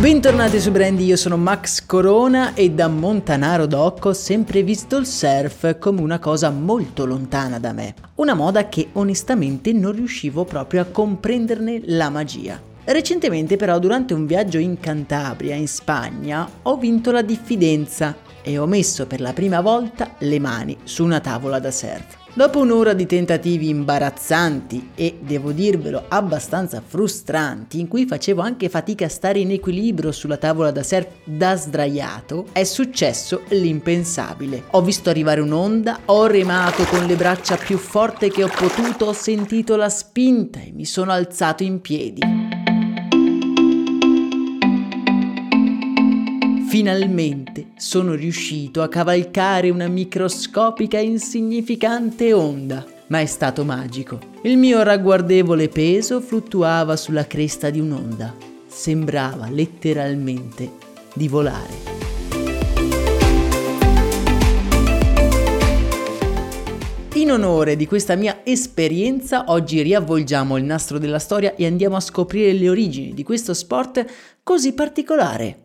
Bentornati su Brandy, io sono Max Corona e da Montanaro d'Occo ho sempre visto il surf come una cosa molto lontana da me. Una moda che onestamente non riuscivo proprio a comprenderne la magia. Recentemente però durante un viaggio in Cantabria, in Spagna, ho vinto la diffidenza e ho messo per la prima volta le mani su una tavola da surf. Dopo un'ora di tentativi imbarazzanti e, devo dirvelo, abbastanza frustranti, in cui facevo anche fatica a stare in equilibrio sulla tavola da surf da sdraiato, è successo l'impensabile. Ho visto arrivare un'onda, ho remato con le braccia più forte che ho potuto, ho sentito la spinta e mi sono alzato in piedi. Finalmente sono riuscito a cavalcare una microscopica e insignificante onda, ma è stato magico. Il mio ragguardevole peso fluttuava sulla cresta di un'onda. Sembrava letteralmente di volare. In onore di questa mia esperienza, oggi riavvolgiamo il nastro della storia e andiamo a scoprire le origini di questo sport così particolare.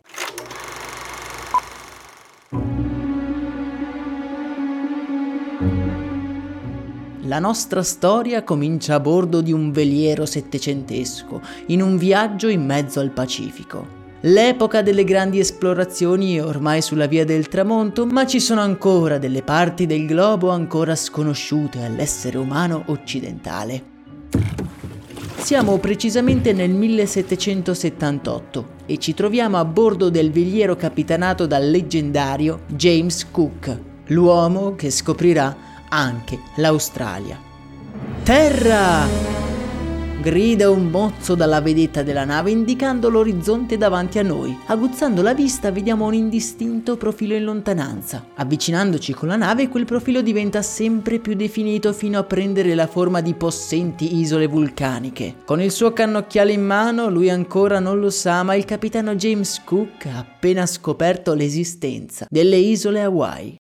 La nostra storia comincia a bordo di un veliero settecentesco, in un viaggio in mezzo al Pacifico. L'epoca delle grandi esplorazioni è ormai sulla via del tramonto, ma ci sono ancora delle parti del globo ancora sconosciute all'essere umano occidentale. Siamo precisamente nel 1778 e ci troviamo a bordo del veliero capitanato dal leggendario James Cook, l'uomo che scoprirà anche l'Australia. Terra! grida un mozzo dalla vedetta della nave indicando l'orizzonte davanti a noi. Aguzzando la vista vediamo un indistinto profilo in lontananza. Avvicinandoci con la nave quel profilo diventa sempre più definito fino a prendere la forma di possenti isole vulcaniche. Con il suo cannocchiale in mano lui ancora non lo sa ma il capitano James Cook ha appena scoperto l'esistenza delle isole Hawaii.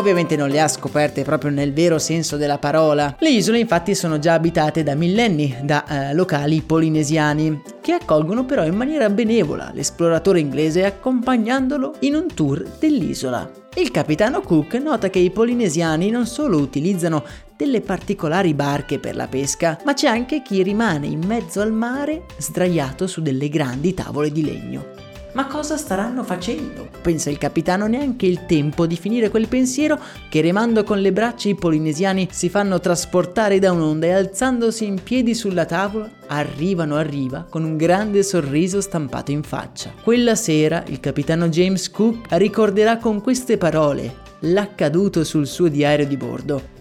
Ovviamente non le ha scoperte proprio nel vero senso della parola. Le isole infatti sono già abitate da millenni da eh, locali polinesiani, che accolgono però in maniera benevola l'esploratore inglese accompagnandolo in un tour dell'isola. Il capitano Cook nota che i polinesiani non solo utilizzano delle particolari barche per la pesca, ma c'è anche chi rimane in mezzo al mare sdraiato su delle grandi tavole di legno. Ma cosa staranno facendo? Pensa il capitano neanche il tempo di finire quel pensiero che remando con le braccia i polinesiani si fanno trasportare da un'onda e alzandosi in piedi sulla tavola arrivano a riva con un grande sorriso stampato in faccia. Quella sera il capitano James Cook ricorderà con queste parole l'accaduto sul suo diario di bordo.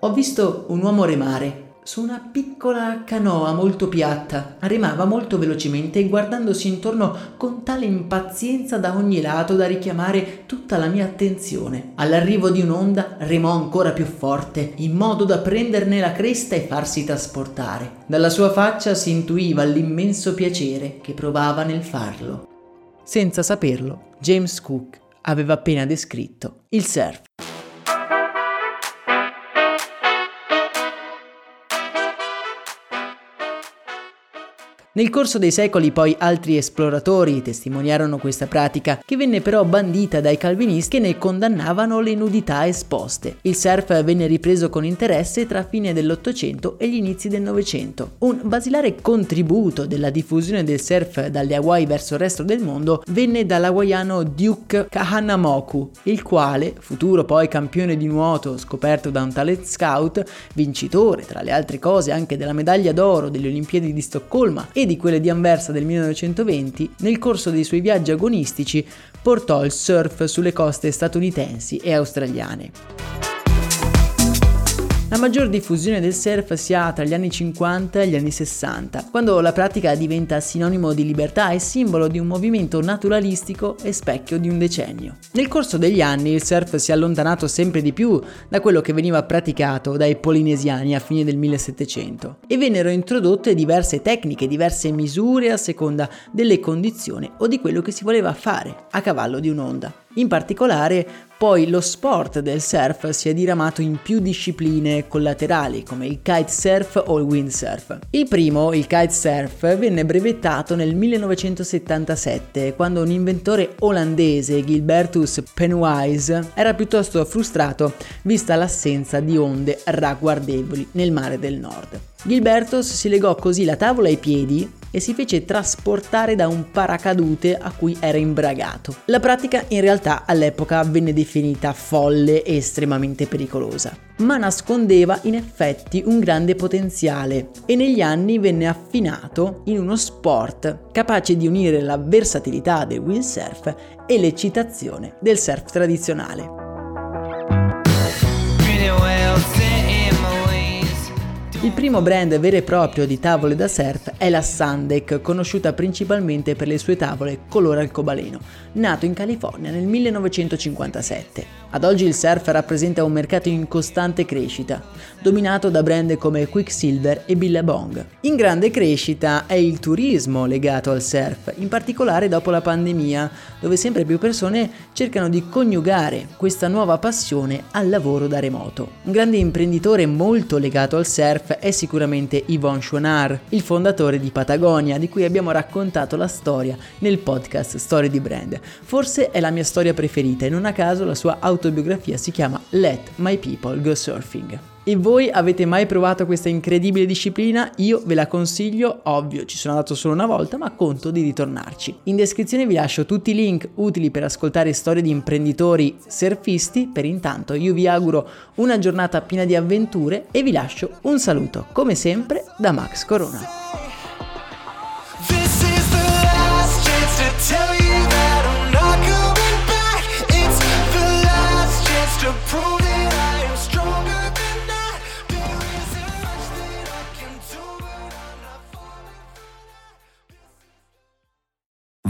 Ho visto un uomo remare su una piccola canoa molto piatta. Remava molto velocemente e guardandosi intorno con tale impazienza da ogni lato da richiamare tutta la mia attenzione. All'arrivo di un'onda remò ancora più forte, in modo da prenderne la cresta e farsi trasportare. Dalla sua faccia si intuiva l'immenso piacere che provava nel farlo. Senza saperlo, James Cook aveva appena descritto il surf. Nel corso dei secoli poi altri esploratori testimoniarono questa pratica, che venne però bandita dai calvinisti che ne condannavano le nudità esposte. Il surf venne ripreso con interesse tra fine dell'Ottocento e gli inizi del Novecento. Un basilare contributo della diffusione del surf dalle Hawaii verso il resto del mondo venne dall'hawaiano Duke Kahanamoku, il quale, futuro poi campione di nuoto scoperto da un talent scout, vincitore tra le altre cose anche della medaglia d'oro delle Olimpiadi di Stoccolma e di quelle di Anversa del 1920, nel corso dei suoi viaggi agonistici portò il surf sulle coste statunitensi e australiane. La maggior diffusione del surf si ha tra gli anni 50 e gli anni 60, quando la pratica diventa sinonimo di libertà e simbolo di un movimento naturalistico e specchio di un decennio. Nel corso degli anni il surf si è allontanato sempre di più da quello che veniva praticato dai polinesiani a fine del 1700 e vennero introdotte diverse tecniche, diverse misure a seconda delle condizioni o di quello che si voleva fare a cavallo di un'onda. In particolare, poi lo sport del surf si è diramato in più discipline collaterali come il kitesurf o il windsurf. Il primo, il kitesurf, venne brevettato nel 1977 quando un inventore olandese, Gilbertus Penwise, era piuttosto frustrato vista l'assenza di onde ragguardevoli nel mare del nord. Gilbertus si legò così la tavola ai piedi e si fece trasportare da un paracadute a cui era imbragato. La pratica in realtà all'epoca venne definita folle e estremamente pericolosa, ma nascondeva in effetti un grande potenziale e negli anni venne affinato in uno sport capace di unire la versatilità del windsurf e l'eccitazione del surf tradizionale. Il primo brand vero e proprio di tavole da surf è la Sandek, conosciuta principalmente per le sue tavole color arcobaleno, nato in California nel 1957. Ad oggi il surf rappresenta un mercato in costante crescita, dominato da brand come Quicksilver e Billabong. In grande crescita è il turismo legato al surf, in particolare dopo la pandemia, dove sempre più persone cercano di coniugare questa nuova passione al lavoro da remoto. Un grande imprenditore molto legato al surf è sicuramente Yvon Chouinard, il fondatore di Patagonia, di cui abbiamo raccontato la storia nel podcast Storie di Brand. Forse è la mia storia preferita e non a caso la sua autobiografia si chiama Let My People Go Surfing. E voi avete mai provato questa incredibile disciplina? Io ve la consiglio, ovvio, ci sono andato solo una volta, ma conto di ritornarci. In descrizione vi lascio tutti i link utili per ascoltare storie di imprenditori surfisti. Per intanto io vi auguro una giornata piena di avventure e vi lascio un saluto, come sempre, da Max Corona.